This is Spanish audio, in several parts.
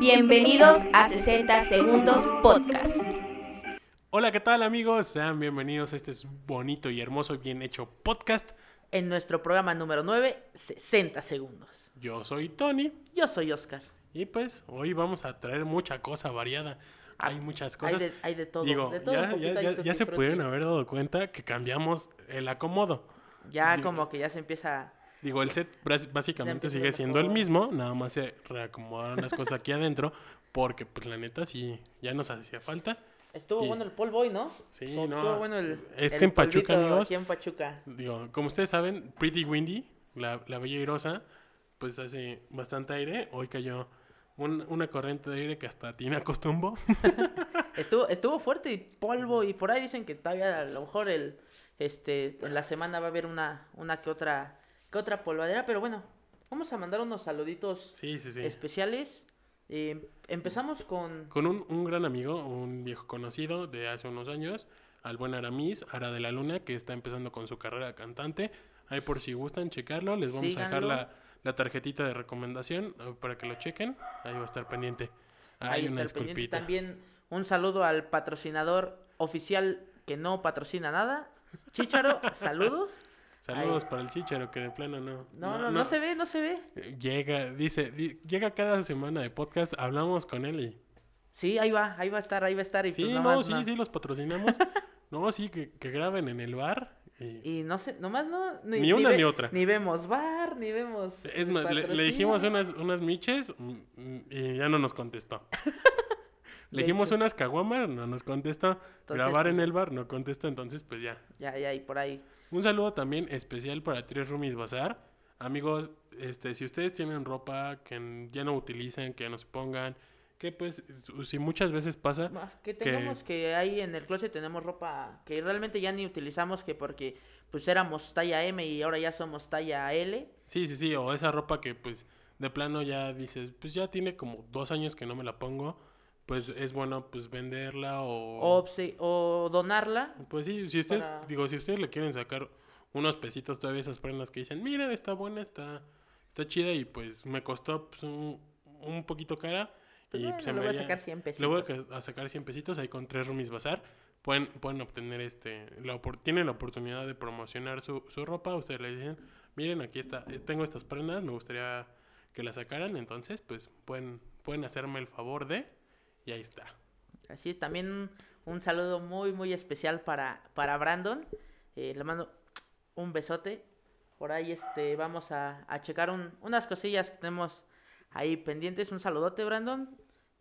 Bienvenidos a 60 Segundos Podcast. Hola, ¿qué tal amigos? Sean bienvenidos a este bonito y hermoso y bien hecho podcast. En nuestro programa número 9, 60 segundos. Yo soy Tony Yo soy Oscar. y pues hoy vamos a traer mucha cosa variada. Hay muchas Hay cosas. de, hay de todo. Digo, de todo ya, hay se pudieron haber dado cuenta que cambiamos el acomodo. Ya Digo- como que ya se empieza... Digo, el set básicamente sigue siendo el mismo, nada más se reacomodaron las cosas aquí adentro, porque pues la neta sí, ya nos hacía falta. Estuvo Y- bueno el polvo hoy, ¿no? Sí, Estuvo no. bueno el Es el que en Pachuca, amigos, Aquí en Pachuca. Digo, como ustedes saben, Pretty Windy, la, la bella airosa, pues hace bastante aire. Hoy cayó un- una corriente de aire que hasta tiene acostumbo. Estuvo, estuvo fuerte y polvo y por ahí dicen que todavía a lo mejor el, este, en la semana va a haber una, una que otra, que otra polvadera, pero bueno, vamos a mandar unos saluditos Sí, sí, sí. especiales. Eh, empezamos con... Con un, un gran amigo, un viejo conocido de hace unos años, al buen Aramis, Ara de la Luna, que está empezando con su carrera de cantante. Ahí por si gustan checarlo, les vamos a dejar la, la tarjetita de recomendación eh, para que lo chequen. Ahí va a estar pendiente. Hay Ahí una disculpita. También un saludo al patrocinador oficial que no patrocina nada. Chicharo, saludos. Saludos para el chichero, que de plano no. No, no, no, se ve, no se ve. Eh, Llega, dice, di- llega cada semana de podcast, hablamos con él y... Sí, ahí va, ahí va a estar, ahí va a estar. Y Sí, pues no, sí, sí, los patrocinamos. no, sí, que, que graben en el bar. y- Y no sé, nomás no. Ni una ni otra. Ni vemos bar, ni vemos. Es más, le, dijimos unas, unas miches mm, mm, y ya no nos contestó. le dijimos unas caguamas, no nos contestó. Grabar pues, en el bar no contestó, entonces pues ya. Ya, ya, y por ahí. Un saludo también especial para Tres Roomies Bazar. Amigos, este, si ustedes tienen ropa que ya no utilizan, que ya no se pongan, que pues si muchas veces pasa, Ah, Que tengamos que ahí en el closet tenemos ropa que realmente ya ni utilizamos, que porque pues éramos talla M y ahora ya somos talla L. sí, sí, sí, o esa ropa que pues de plano ya dices, pues ya tiene como dos años que no me la pongo, pues es bueno pues venderla o... O, donarla. Pues sí, si ustedes, para- digo, si ustedes le quieren sacar unos pesitos todavía esas prendas que dicen, miren, está buena, está, está chida y pues me costó pues, un, un poquito cara. Pues y bueno, pues, se le me voy a sacar 100 Le voy a, pesitos. ca- a sacar 100 pesitos ahí con tres roomies bazar. Pueden, pueden obtener este, la, tienen la oportunidad de promocionar su, su ropa. Ustedes le dicen, miren, aquí está, eh, tengo estas prendas, me gustaría que las sacaran. Entonces, pues pueden, pueden hacerme el favor de, y ahí está. Así es, también un, un saludo muy, muy especial para, para Brandon. Eh, le mando un besote. Por ahí este, vamos a, a checar un- unas cosillas que tenemos ahí pendientes. Un saludote, Brandon.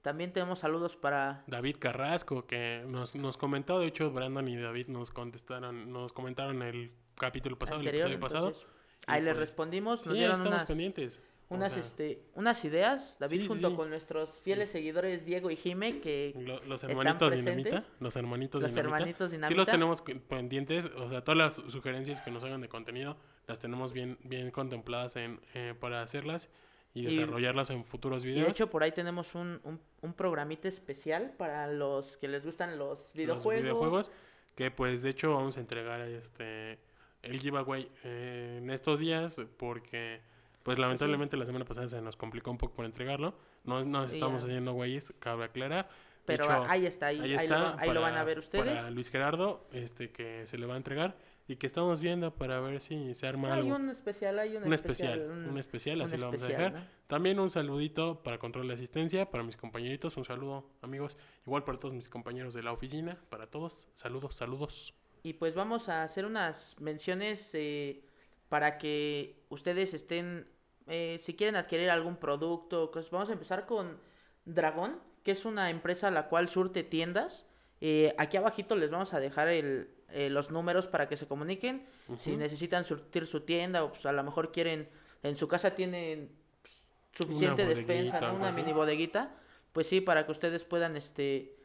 También tenemos saludos para... David Carrasco, que nos, nos comentó, de hecho, Brandon y David nos contestaron, nos comentaron el capítulo pasado, anterior, el episodio pasado. entonces, ahí y les pues, respondimos. Nos Sí, dieron estamos unas, pendientes. O unas, sea, este, unas ideas. David Sí, junto sí. con nuestros fieles seguidores Diego y Jime, que lo- los están hermanitos presentes. Dinamita, los hermanitos Los Dinamita. hermanitos Sí los Dinamita. tenemos pendientes, o sea, todas las sugerencias que nos hagan de contenido las tenemos bien, bien contempladas en, eh, para hacerlas y Y- desarrollarlas en futuros Y de videos. hecho por ahí tenemos un, un, un programita especial para los que les gustan los los videojuegos. videojuegos, que pues de hecho vamos a entregar este el giveaway eh, en estos días porque pues lamentablemente la semana pasada se nos complicó un poco por entregarlo. No nos estamos haciendo güeyes, cabe aclarar. Pero hecho, ahí está, ahí, Ahí está. lo, ahí lo van a ver ustedes. Para Luis Gerardo, este que se le va a entregar y que estamos viendo para ver si se arma hay algo. un especial, hay un, Un especial, un especial, un así lo vamos a especial, dejar. ¿no? También un saludito para control de asistencia, para mis compañeritos, un saludo amigos, igual para todos mis compañeros de la oficina, para todos, saludos, saludos. Y pues vamos a hacer unas menciones eh, para que ustedes estén, eh, si quieren adquirir algún producto, pues vamos a empezar con Dragón, que es una empresa la cual surte tiendas. Eh, aquí abajito les vamos a dejar el, eh, los números para que se comuniquen. Si necesitan surtir su tienda o pues a lo mejor quieren, en su casa tienen pues, suficiente despensa, ¿no? Una así. mini bodeguita. Pues sí, para que ustedes puedan, este,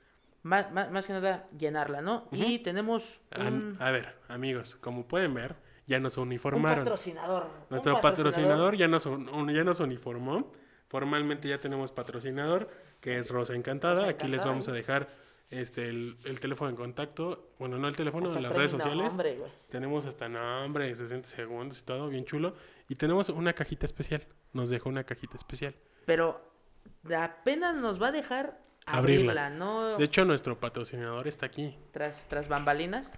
más, más, más que nada, llenarla, ¿no? Y tenemos A ver, amigos, como pueden ver, ya nos un uniformaron. patrocinador. un Nuestro patrocinador ya nos, un- ya nos uniformó. Formalmente ya tenemos patrocinador, que es Rosa Encantada. Rosa Aquí les vamos a dejar este el, el teléfono en contacto. Bueno, no el teléfono, Hasta de las redes sociales. nombre. Tenemos hasta nombre, 60 segundos y todo, bien chulo. Y tenemos una cajita especial. Nos dejó una cajita especial. Pero apenas nos va a dejar Abrirla. abrirla, ¿no? De hecho, nuestro patrocinador está aquí. tras, tras bambalinas.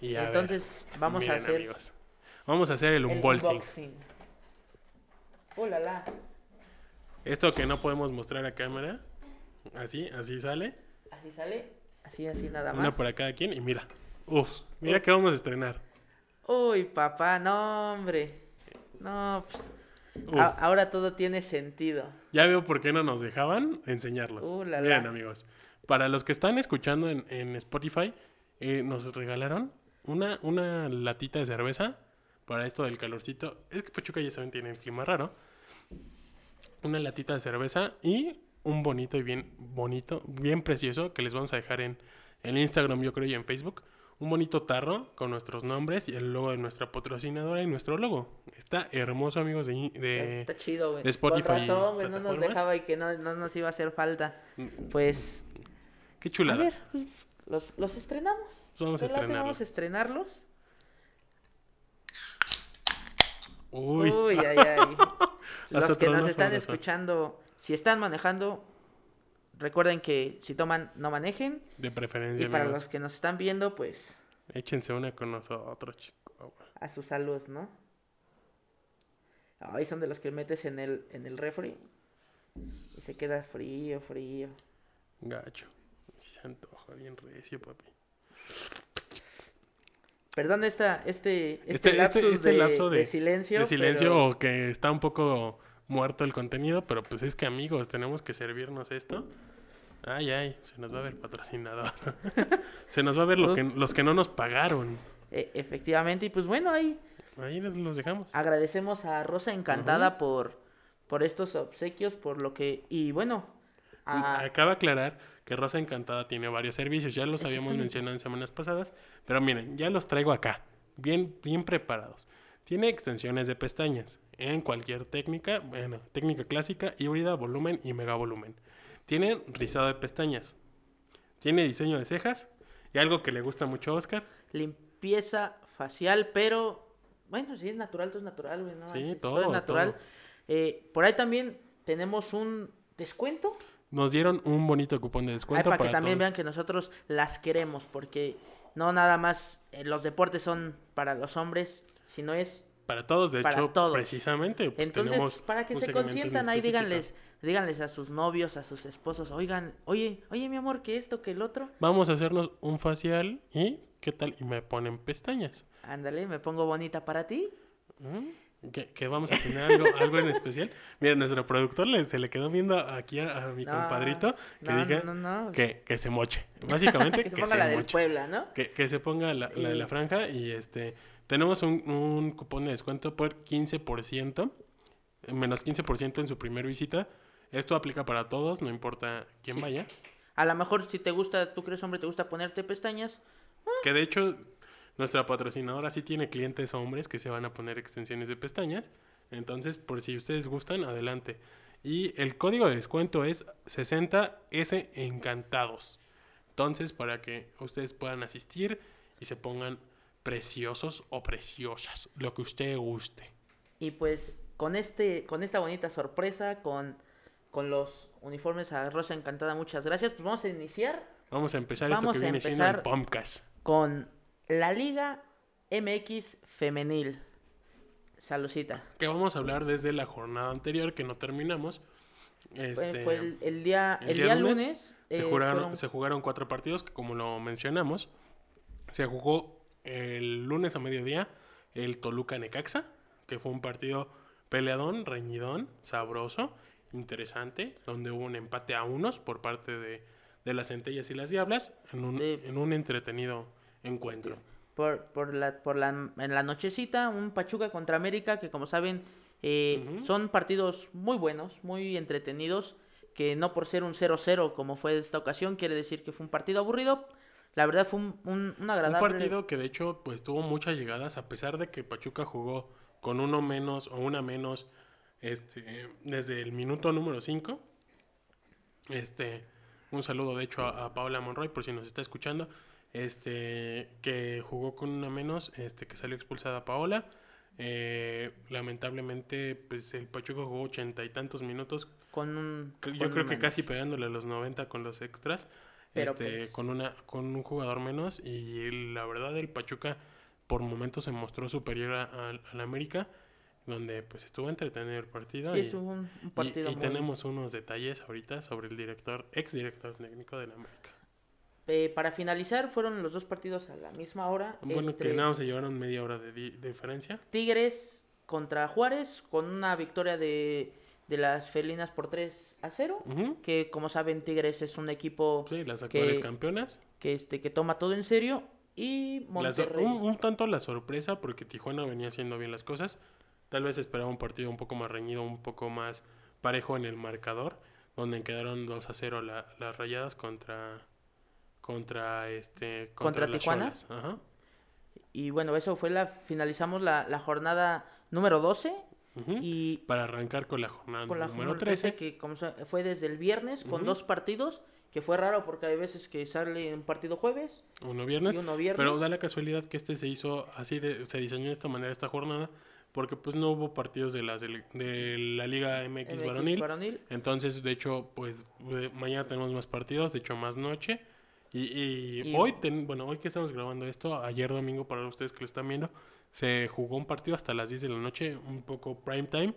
Y a ver, Entonces, vamos miren, a hacer amigos, Vamos a hacer el el unboxing. unboxing. ¡Hola, la! Esto que no podemos mostrar a cámara. Así, así sale. Así sale, así, así nada Una más. para cada quien. Y mira. Uf, mira que vamos a estrenar. Uy, papá, no, hombre. No, pues, a- ahora todo tiene sentido. Ya veo por qué no nos dejaban enseñarlos. Uh, la, Miren, la. amigos. Para los que están escuchando en, en Spotify, eh, nos regalaron una, una latita de cerveza para esto del calorcito. Es que Pachuca ya saben, tiene el clima raro. Una latita de cerveza y un bonito y bien bonito, bien precioso, que les vamos a dejar en, en Instagram, yo creo, y en Facebook. Un bonito tarro con nuestros nombres y el logo de nuestra patrocinadora y nuestro logo. Está hermoso, amigos, de, de- Está chido, güey. de Spotify Con y razón, güey, no nos dejaba y que no, no nos iba a hacer falta. Pues, Qué a chulada. ver, pues, los, los estrenamos. Vamos a ¿Te late? estrenarlo. Vamos a estrenarlos. Uy, Uy, ay, ay. Los que nos están escuchando, si están manejando, recuerden que si toman, no manejen. de preferencia, Y para amigos. los que nos están viendo, pues Échense una con nosotros, chico. a su salud, ¿no? Ay, son de los que metes en el, en el refri y se queda frío, frío. Gacho. Se antoja bien recio, papi. Perdón esta, este, este, Este- este- lapsus este de, lapso de- de silencio. De silencio pero- o que está un poco muerto el contenido, pero pues es que amigos, tenemos que servirnos esto. Ay, ay, se nos va a ver patrocinador. se nos va a ver lo que, los que no nos pagaron. e- efectivamente, y pues bueno, ahí Ahí los dejamos. agradecemos a Rosa Encantada por, por estos obsequios, por lo que... Y bueno, a- Acaba de aclarar que Rosa Encantada tiene varios servicios, ya los habíamos mencionado en semanas pasadas, pero miren, ya los traigo acá, bien, bien preparados. Tiene extensiones de pestañas en cualquier técnica, bueno, técnica clásica, híbrida, volumen y mega volumen. Tiene rizado de pestañas, tiene diseño de cejas y algo que le gusta mucho a Oscar, limpieza facial, pero bueno, si es natural, todo es natural, güey, no Sí, manches, todo, es natural. todo. Eh, por ahí también tenemos un descuento. Nos dieron un bonito cupón de descuento para, para, que también todos. vean que nosotros las queremos, porque no nada más eh, los deportes son para los hombres, sino es Para todos, de para hecho, todos. precisamente pues, Entonces, tenemos para que se consientan ahí, díganles, díganles a sus novios, a sus esposos, oigan, oye, oye, mi amor, que esto, que el otro, Vamos a hacernos un facial y ¿qué tal? Y me ponen pestañas. ándale, me pongo bonita para ti. ¿Mm? ¿Que, que vamos a tener algo, algo en especial? Mira, nuestro productor le- se le quedó viendo aquí a, a mi No, compadrito que no, diga no. Que, que se moche. Básicamente que que, se ponga se la moche. Puebla, ¿no? Que, que se ponga la, la de la franja y este tenemos un, un cupón de descuento por 15%, menos 15% en su primera visita. Esto aplica para todos, no importa quién Sí. vaya. A lo mejor si te gusta, tú crees hombre, te gusta ponerte pestañas, Que de hecho, nuestra patrocinadora sí tiene clientes hombres que se van a poner extensiones de pestañas. Entonces, por si ustedes gustan, adelante. Y el código de descuento es 60S Encantados. Entonces, para que ustedes puedan asistir y se pongan preciosos o preciosas, lo que usted guste. Y pues con este, con esta bonita sorpresa, con, con los uniformes a Rosa Encantada, muchas gracias. Pues vamos a iniciar Vamos a empezar esto Vamos que a viene siendo el podcast. con la Liga MX Femenil. Salucita. Que vamos a hablar desde la jornada anterior que no terminamos. Fue, Este, fue el, el día, el el día día lunes lunes. Se, eh, jugaron, fueron- se jugaron cuatro partidos que como lo mencionamos, se jugó el lunes a mediodía el Toluca Necaxa, que fue un partido peleadón, reñidón, sabroso, interesante, donde hubo un empate a unos por parte de, de las centellas y las diablas en un, Sí. en un entretenido encuentro. por, por la, por la, en la nochecita, un Pachuca contra América, que como saben, eh, son partidos muy buenos, muy entretenidos, que no por ser un 0-0 como fue esta ocasión, quiere decir que fue un partido aburrido. La verdad fue un, un, un Un agradable... partido que de hecho pues tuvo muchas llegadas a pesar de que Pachuca jugó con uno menos o una menos este desde el minuto número 5. Este un saludo de hecho a, a Paola Monroy por si nos está escuchando. Este que jugó con una menos, este que salió expulsada Paola. Eh, lamentablemente pues el Pachuca jugó ochenta y tantos minutos con un... con yo un creo que menos. casi pegándole a los 90 con los extras, Pero, este, pues- con una con un jugador menos y la verdad el Pachuca por momentos se mostró superior a- al al América, donde pues estuvo entretenido el partido Sí, y, es un, un y- partido y muy- tenemos unos detalles ahorita sobre el director, ex director técnico del América. Eh, para finalizar, fueron los dos partidos a la misma hora. Bueno, que nada, se llevaron media hora de, di- de diferencia. Tigres contra Juárez, con una victoria de, de las felinas por 3 a 0. Ujú. Que como saben, Tigres es un equipo Sí, las actuales que, campeonas. que, este, que toma todo en serio. Y La Monterrey. un, un tanto la sorpresa porque Tijuana venía haciendo bien las cosas. Tal vez esperaba un partido un poco más reñido, un poco más parejo en el marcador, donde quedaron 2 a 0 la- las rayadas contra contra este ¿Contra las Tijuana? Ajá. Y bueno, eso fue la. Finalizamos la, la jornada número 12. Ujú. Y Para arrancar con la jornada con la número jornada 13. que como fue desde el viernes con dos partidos. Que fue raro porque hay veces que sale un partido jueves Uno viernes. y uno viernes. Pero da la casualidad que este se hizo así, de, se diseñó de esta manera esta jornada, porque pues no hubo partidos de, las, de, la Liga MX, MX varonil. varonil. Entonces, de hecho, pues mañana tenemos más partidos, de hecho más noche. Y, y Y- hoy, ten- bueno, hoy que estamos grabando esto, ayer domingo para ustedes que lo están viendo, se jugó un partido hasta las 10 de la noche, un poco prime time.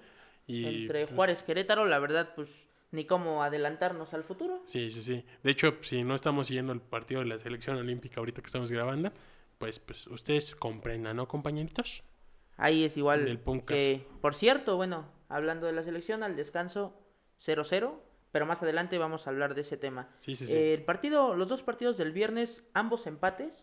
Y, entre pues, Juárez Querétaro, la verdad, pues ni cómo adelantarnos al futuro. Sí, sí, sí. De hecho, si no estamos siguiendo el partido de la selección olímpica ahorita que estamos grabando, pues, pues ustedes comprendan, ¿no, compañeritos? Ahí es igual Del que, por cierto, bueno, hablando de la selección, al descanso 0-0, pero más adelante vamos a hablar de ese tema. Sí, sí, sí. Eh, el partido, los dos partidos del viernes, ambos empates.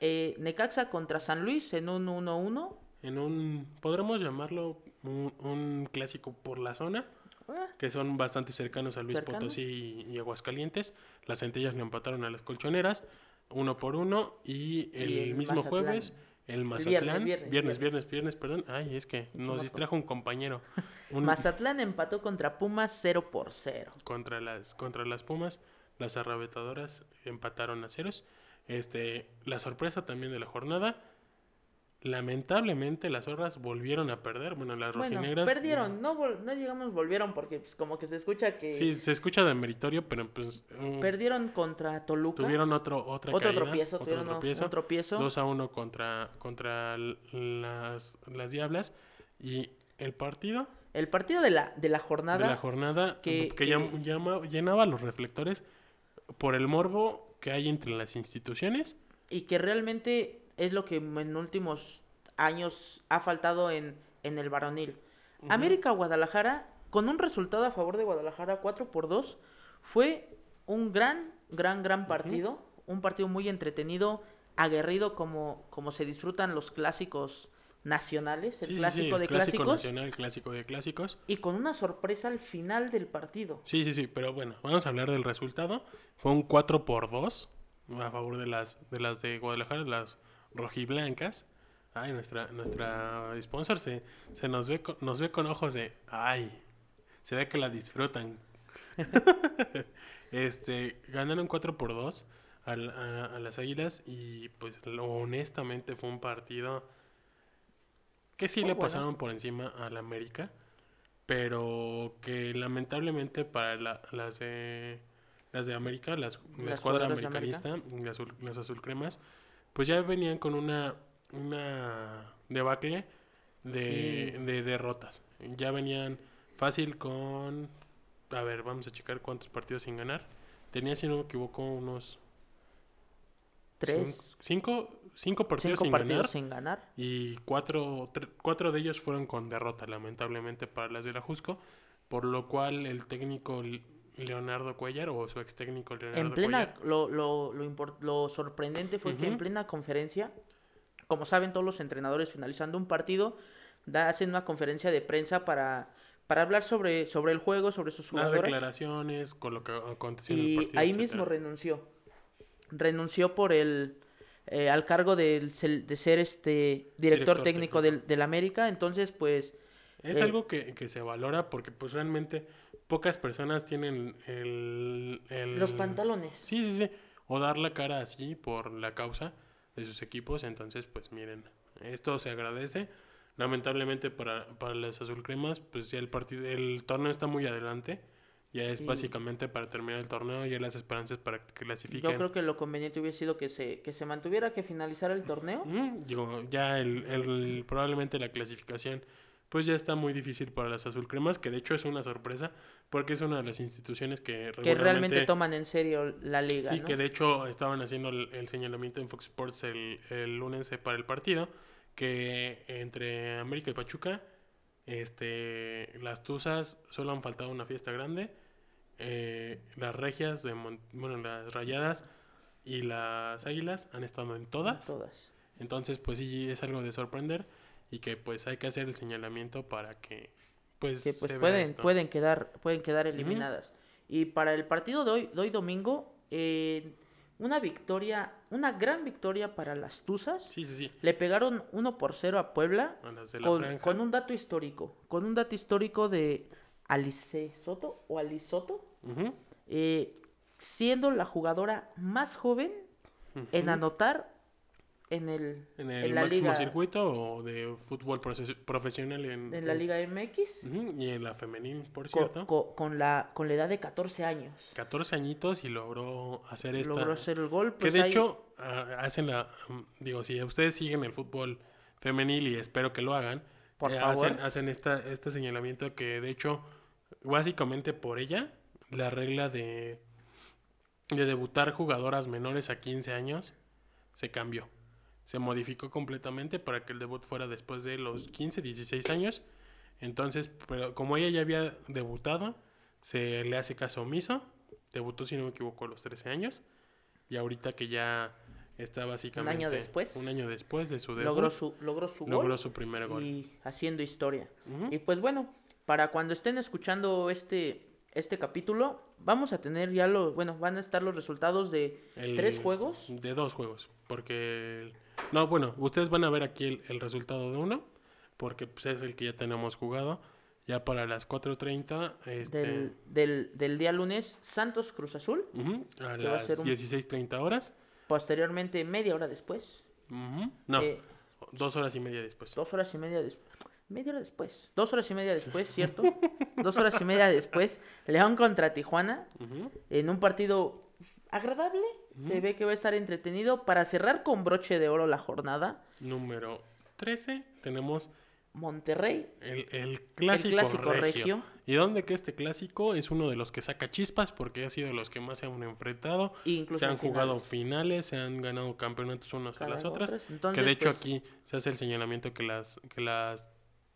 Eh, Necaxa contra San Luis en un 1-1. En un, podremos llamarlo un, un clásico por la zona, Ah, que son bastante cercanos a Luis ¿Cercanos? Potosí y, y Aguascalientes. Las centellas le empataron a las colchoneras, uno por uno, y el, Y el mismo Mazatlán. jueves, el Mazatlán, viernes, viernes, viernes. viernes, viernes, perdón, ay, es que nos distrajo un compañero. Un- Mazatlán empató contra Pumas 0 por 0. contra las contra las Pumas, las arrebatadoras empataron a ceros. Este, la sorpresa también de la jornada, lamentablemente las zorras volvieron a perder, bueno, las Bueno, rojinegras perdieron, no, vol- no llegamos, volvieron porque pues, como que se escucha que Sí, se escucha de meritorio, pero pues um, perdieron contra Toluca. tuvieron otro otra otro caída, tropiezo, otro tuvieron tropiezo, un tropiezo. 2 a 1 contra contra las las Diablas y el partido El partido de la, de la jornada, de la jornada que, que- que- llama- llenaba los reflectores por el morbo que hay entre las instituciones. y que realmente es lo que en últimos años ha faltado en, en el varonil. América Guadalajara, con un resultado a favor de Guadalajara 4 por 2, fue un gran, gran, gran partido. Un partido muy entretenido, aguerrido como, como se disfrutan los clásicos nacionales, el Sí, sí, sí, clásico el de clásico clásicos, nacional, clásico de clásicos. y con una sorpresa al final del partido. Sí, sí, sí, pero bueno, vamos a hablar del resultado. Fue un 4 por 2 a favor de las de las de Guadalajara, las rojiblancas. Ay, nuestra nuestra sponsor se, se nos ve con, nos ve con ojos de ay, se ve que la disfrutan. este, ganaron 4 por 2 al- a, a las Águilas y pues lo- honestamente fue un partido que sí le bueno. pasaron por encima al América, pero que lamentablemente para la- las de las de América, las, la escuadra jugadoras de América. americanista, las, azul- las azulcremas, pues ya venían con una una debacle de, Sí. de derrotas. Ya venían fácil con a ver, vamos a checar cuántos partidos sin ganar. Tenía, si no me equivoco, unos Tres, cinco, cinco partidos cinco sin partidos ganar. sin ganar. Y cuatro, tre- cuatro de ellos fueron con derrota, lamentablemente, para las de la Jusco. Por lo cual el técnico Leonardo Cuellar, o su ex técnico Leonardo En plena, Cuellar, lo, lo, lo, lo sorprendente fue que en plena conferencia, como saben todos los entrenadores finalizando un partido, da, hacen una conferencia de prensa para, para hablar sobre, sobre el juego, sobre sus las jugadores. declaraciones, con lo que aconteció en el Y partido, ahí etcétera. mismo renunció. Renunció por el eh, al cargo sel- de ser este director, Director técnico, técnico. Del, del América. Entonces, pues, Es eh, algo que, que se valora porque pues realmente pocas personas tienen el... el- los pantalones. Sí, sí, sí. O dar la cara así por la causa de sus equipos. Entonces, pues miren, esto se agradece. Lamentablemente para, para las azulcremas, pues ya el partido, el torneo está muy adelante. Ya es Y- básicamente para terminar el torneo, ya las esperanzas para que clasifiquen. Yo creo que lo conveniente hubiera sido que se, que se mantuviera, que finalizara el torneo. Digo, ya el, el- probablemente la clasificación pues ya está muy difícil para las azul cremas, que de hecho es una sorpresa porque es una de las instituciones que Que realmente toman en serio la liga. Sí, ¿no? que de hecho estaban haciendo el, el señalamiento en Fox Sports el, el lunes para el partido, que entre América y Pachuca, este, las Tuzas solo han faltado una fiesta grande, eh, las Regias, de Mon- bueno, las Rayadas y las Águilas han estado en todas, Todas. entonces pues sí es algo de sorprender y que pues hay que hacer el señalamiento para que pues, que pues se vea pueden, esto. pueden quedar, pueden quedar eliminadas. Y para el partido de hoy, de hoy domingo, eh, una victoria, una gran victoria para las Tuzas. Sí, sí, sí, Le pegaron 1 por 0 a Puebla a con, con un dato histórico. Con un dato histórico de Alice Soto o Alisoto, Ujú, eh, siendo la jugadora más joven en anotar en el En el la máximo liga circuito o de fútbol profesional en, en la en- liga MX Ujú, y en la femenil, por co- cierto. co- con, la con la edad de 14 años. 14 añitos y logró hacer esta... Logró hacer el gol. que pues de ahí- hecho ah, hacen la... mm, Digo, si ustedes siguen el fútbol femenil y espero que lo hagan, Por eh, favor. hacen, hacen esta, este señalamiento que de hecho, básicamente por ella, la regla de, de debutar jugadoras menores a 15 años se cambió. Se modificó completamente para que el debut fuera después de los 15, 16 años. Entonces, pero como ella ya había debutado, se le hace caso omiso. Debutó, si no me equivoco, a los 13 años. Y ahorita que ya está básicamente... después. Un año después de su debut. logró su logró su logró gol su primer gol. y haciendo historia. Y pues bueno, para cuando estén escuchando este este capítulo, vamos a tener ya los, bueno, van a estar los resultados de El- tres juegos. De dos juegos. Porque. No, bueno, ustedes van a ver aquí el, el resultado de uno. Porque pues, es el que ya tenemos jugado. Ya para las 4.30. Este, Del, del, del día lunes, Santos Cruz Azul. a las ser un- 16.30 horas. Posteriormente, media hora después. No, eh, dos horas y media después. dos horas y media después. Media hora después. Dos horas y media después, ¿cierto? dos horas y media después. León contra Tijuana. En un partido agradable. Se ve que va a estar entretenido. Para cerrar con broche de oro la jornada. Número 13. Tenemos Monterrey. el, el clásico, clásico regio. regio. Y donde que este clásico es uno de los que saca chispas. Porque ha sido de los que más se han enfrentado. Incluso se han jugado finales. finales, se han ganado campeonatos unas a Cada las otras. otras. Entonces, que de hecho pues, aquí se hace el señalamiento que las, que las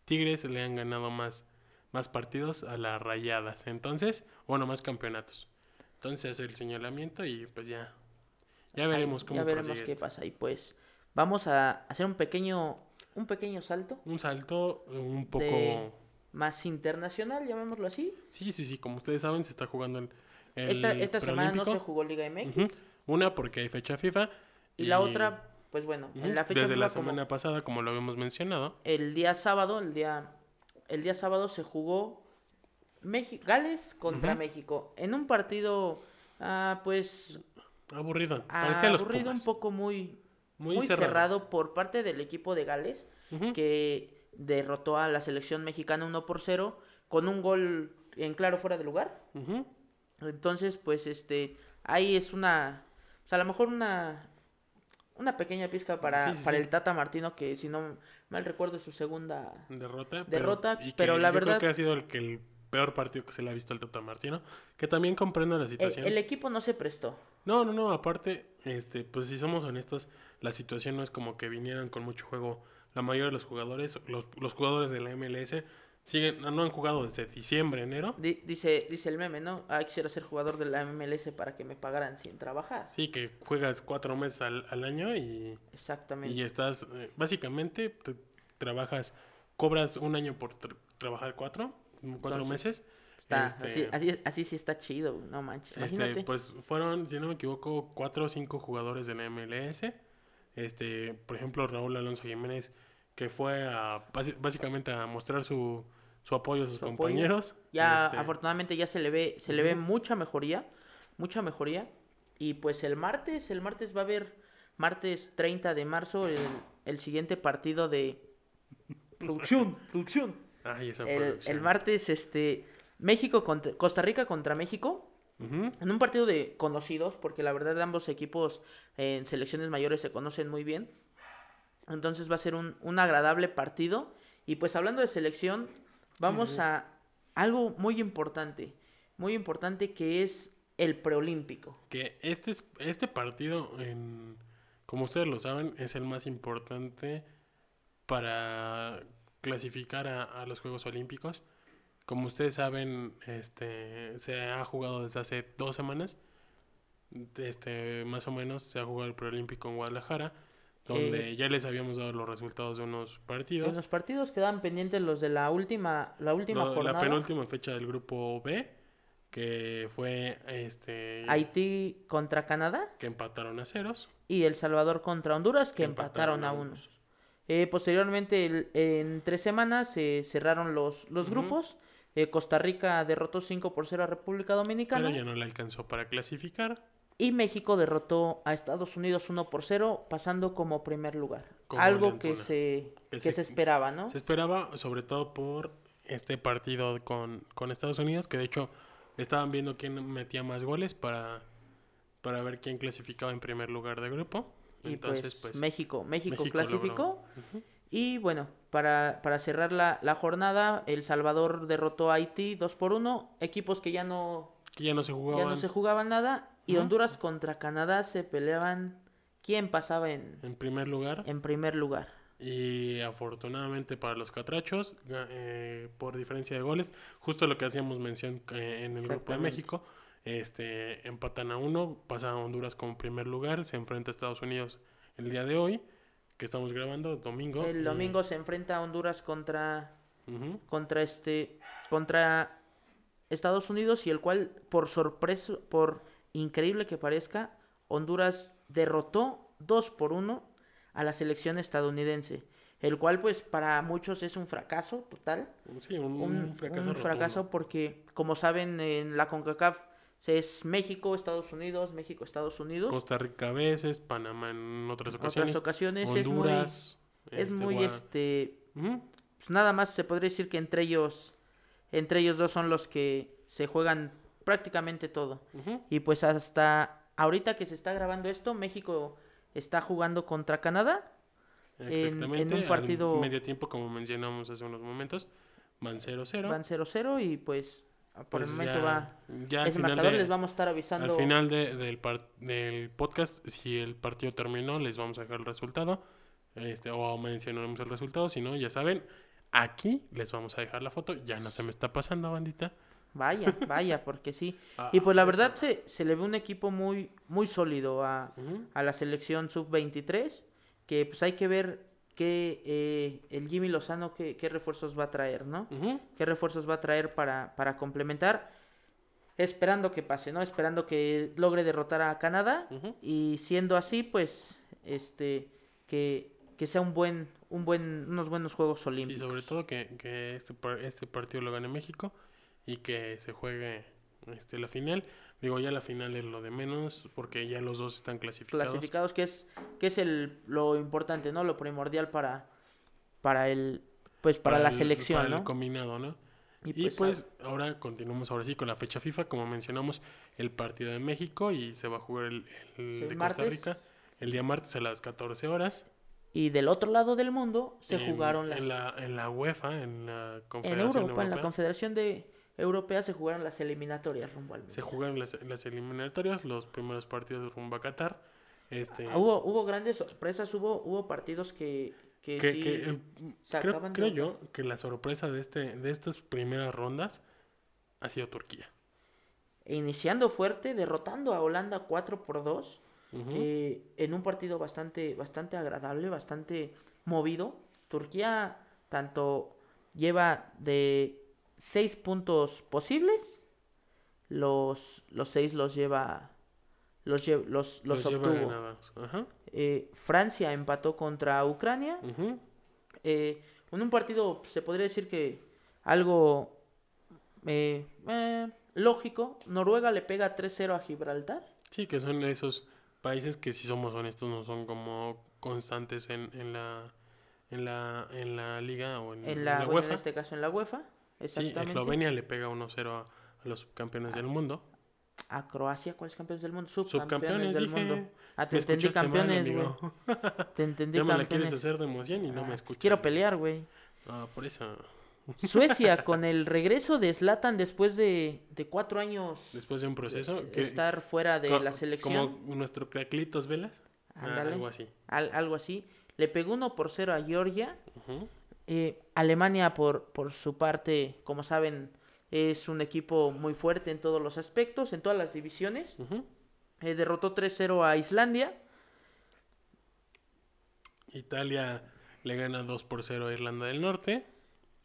Tigres le han ganado más, más partidos a las Rayadas. Entonces, bueno, más campeonatos. Entonces hace el señalamiento y pues ya, ya veremos ahí, cómo ya veremos qué esto. pasa. Y pues vamos a hacer un pequeño, un pequeño salto Un salto un poco... De- más internacional, llamémoslo así. Sí, sí, sí, como ustedes saben, se está jugando el, el Esta, esta semana no se jugó Liga MX. Ujú. Una porque hay fecha FIFA. Y la otra, pues bueno, en la fecha Desde la como semana pasada, como lo habíamos mencionado. el día sábado, el día, el día sábado se jugó México, Gales contra. México. En un partido, ah, pues, Aburrido. Parecía los aburrido, un poco muy, Muy, muy cerrado. cerrado por parte del equipo de Gales. Que derrotó a la selección mexicana 1 por 0 con un gol en claro fuera de lugar. Entonces, pues este ahí es una o sea, a lo mejor una una pequeña pizca para, Sí, sí, para sí. el Tata Martino que si no mal recuerdo es su segunda Derrota. Derrota, y que pero la yo verdad- Creo que ha sido el, que el peor partido que se le ha visto al Tata Martino. Que también comprendo la situación. el equipo no se prestó. No, no, no. Aparte, este, pues si somos honestos, la situación no es como que vinieran con mucho juego. La mayoría de los jugadores, los, los jugadores de la MLS, siguen, no han jugado desde diciembre, enero. Di- dice dice el meme, ¿no? Ah, quisiera ser jugador de la MLS para que me pagaran sin trabajar. Sí, que juegas cuatro meses al, al año y, Exactamente. y estás, eh, básicamente, te- trabajas, cobras un año por tra- trabajar cuatro, cuatro Entonces, meses. Está- este, así, así, así sí está chido, no manches. Imagínate. Este, pues fueron, si no me equivoco, cuatro o cinco jugadores de la MLS. Este, por ejemplo, Raúl Alonso Jiménez, que fue a básicamente a mostrar su, su apoyo a sus Su apoyo. compañeros. Ya Este, afortunadamente ya se le ve, se le ve mucha mejoría, mucha mejoría. Y pues el martes, el martes va a haber, martes 30 de marzo, el, el siguiente partido de producción, producción. Ay, esa El, el martes, este, México contra, Costa Rica contra México. En un partido de conocidos, porque la verdad ambos equipos en selecciones mayores se conocen muy bien. Entonces va a ser un, un agradable partido. Y pues hablando de selección, vamos sí. a algo muy importante. Muy importante que es el preolímpico. Que este, es, este partido, en, como ustedes lo saben, es el más importante para clasificar a, a los Juegos Olímpicos. Como ustedes saben, este se ha jugado desde hace dos semanas. Este, más o menos se ha jugado el preolímpico en Guadalajara, donde Eh, ya les habíamos dado los resultados de unos En partidos. los partidos quedaban pendientes los de la última, la última No, la jornada. penúltima fecha del grupo B, que fue este Haití contra Canadá que empataron a ceros. y El Salvador contra Honduras que, Que empataron, empataron a a unos. unos. Eh, posteriormente, el- en tres semanas se cerraron los, los grupos. Eh, Costa Rica derrotó 5 por 0 a República Dominicana. Pero ya no le alcanzó para clasificar. Y México derrotó a Estados Unidos 1 por 0, pasando como primer lugar. Como Algo que Antuna. se, Que que se- se esperaba, ¿no? Se esperaba, sobre todo por este partido con, con Estados Unidos, que de hecho estaban viendo quién metía más goles para, para ver quién clasificaba en primer lugar de grupo. Y Entonces, pues, pues, México, México, México clasificó. Y bueno, para, para cerrar la, la jornada, El Salvador derrotó a Haití 2 por 1. Equipos que ya no, que ya no se ya jugaban no se jugaban nada. Y. Honduras contra Canadá se peleaban quién pasaba en, en primer lugar. en primer lugar. Y afortunadamente para los catrachos, eh, por diferencia de goles, justo lo que hacíamos mención eh, en el grupo de. México, este, empatan a uno, pasa a Honduras como primer lugar, se enfrenta a Estados Unidos el día de hoy, que estamos grabando, domingo. El y- domingo se enfrenta a Honduras contra, contra este contra Estados Unidos y el cual por sorpresa por increíble que parezca Honduras derrotó 2 por 1 a la selección estadounidense el cual pues para muchos es un fracaso total Sí, un, un, un fracaso. un fracaso porque como saben en la CONCACAF es México Estados Unidos México Estados Unidos Costa Rica a veces, Panamá en otras otras ocasiones, ocasiones Honduras. es muy es este, muy este pues nada más se podría decir que entre ellos entre ellos dos son los que se juegan prácticamente todo Ujú. y pues hasta ahorita que se está grabando esto México está jugando contra Canadá en- en Exactamente. un al partido- medio tiempo, como mencionamos hace unos momentos, van 0-0. van 0-0 y pues por Pues el momento ya- va ya al ese final marcador de- les vamos a estar avisando Al final de- del, par- del podcast, si el partido terminó, les vamos a dejar el resultado. Este, o mencionaremos el resultado. Si no, ya saben, aquí les vamos a dejar la foto. Ya no se me está pasando, bandita. vaya vaya porque sí Ah, y pues la verdad se, se le ve un equipo muy muy sólido a, a la selección sub-23, que pues hay que ver qué eh, el Jimmy Lozano qué, qué refuerzos va a traer, ¿no? Ujú. ¿Qué refuerzos va a traer para, para complementar? Esperando que pase, ¿no? Esperando que logre derrotar a Canadá y siendo así, pues, este, que, que sea un buen, un buen, unos buenos Juegos Sí, Olímpicos. sobre todo que, que este, este partido lo gane México y que se juegue este, la final. Digo, ya la final es lo de menos porque ya los dos están clasificados. Clasificados, que es, que es el, lo importante, ¿no? Lo primordial para, para el, pues, para, la el- selección, para ¿no? el combinado, ¿no? Y Y pues, pues, ahora continuamos ahora sí con la fecha FIFA, como mencionamos, el partido de México y se va a jugar el, el de martes. Costa Rica el día martes a las 14 horas. Y del otro lado del mundo se en, jugaron las... en la, en la UEFA, en la En Confederación en la. Confederación de Europea se jugaron las eliminatorias rumbo al Se Mundial. jugaron las, las eliminatorias, los primeros partidos rumbo a Qatar. Este, Ah, hubo, hubo grandes sorpresas, hubo, hubo partidos que, que, que, sí que, eh, creo, sacaban creo de- yo que la sorpresa de, este, de estas primeras rondas ha sido Turquía. iniciando fuerte, derrotando a Holanda 4 por 2 Ujú. eh, en un partido bastante, bastante agradable, bastante movido. Turquía tanto lleva de 6 puntos posibles, los, los 6 los lleva, los, lle- los, los, lleva obtuvo. Ajá. Eh, Francia empató contra Ucrania. Eh, en un partido se podría decir que algo eh, eh, lógico. Noruega le pega 3-0 a Gibraltar. Sí, que son esos países que si somos honestos no son como constantes en, en la en la en la liga o en, En en la, bueno, en UEFA. este caso en la UEFA. Sí, exactamente. Eslovenia le pega 1-0 a, a los subcampeones del mundo. A Croacia, ¿cuáles campeones del mundo? Subcampeones, Subcampeones, del dije. mundo. Ah, te Me entendí campeones, güey. Te entendí Ya me la quieres campeones. hacer de emoción y no me Ah, escuchas. Quiero pelear, güey. Ah, por eso. Suecia, con el regreso de Zlatan después de, de cuatro años Después de un proceso. de que- estar fuera de la selección, Como nuestro Craclitos Velas. Ah, algo así. al- algo así, le pegó 1 por 0 a Georgia. Ujú. Eh, Alemania, por, por su parte, como saben, es un equipo muy fuerte en todos los aspectos, en todas las divisiones. Eh, derrotó 3-0 a Islandia. Italia le gana 2 por 0 a Irlanda del Norte.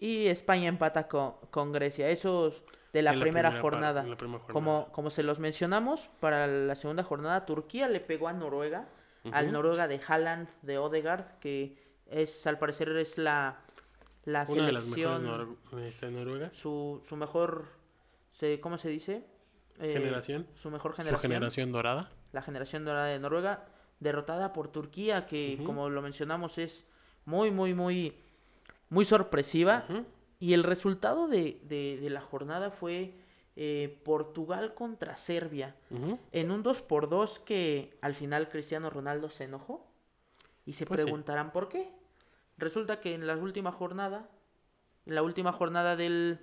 Y España empata con, con Grecia. Eso es de la, En primera, jornada. en la primera jornada. Como, como se los mencionamos, para la segunda jornada, Turquía le pegó a Noruega, al. Noruega de Haaland, de Odegaard, que es, al parecer, es la, la Una de las mejores nor- este, noruegas. su, su mejor, se, ¿cómo se dice? Eh, Generación. Su mejor Su generación. generación dorada. La generación dorada de Noruega, derrotada por Turquía, que, como lo mencionamos, es muy, muy, muy, muy sorpresiva. Y el resultado de, de- de la jornada fue eh, Portugal contra Serbia. En un 2 por 2 que al final Cristiano Ronaldo se enojó. Y se Pues sí. preguntarán por qué. Resulta que en la última jornada, en la última jornada del,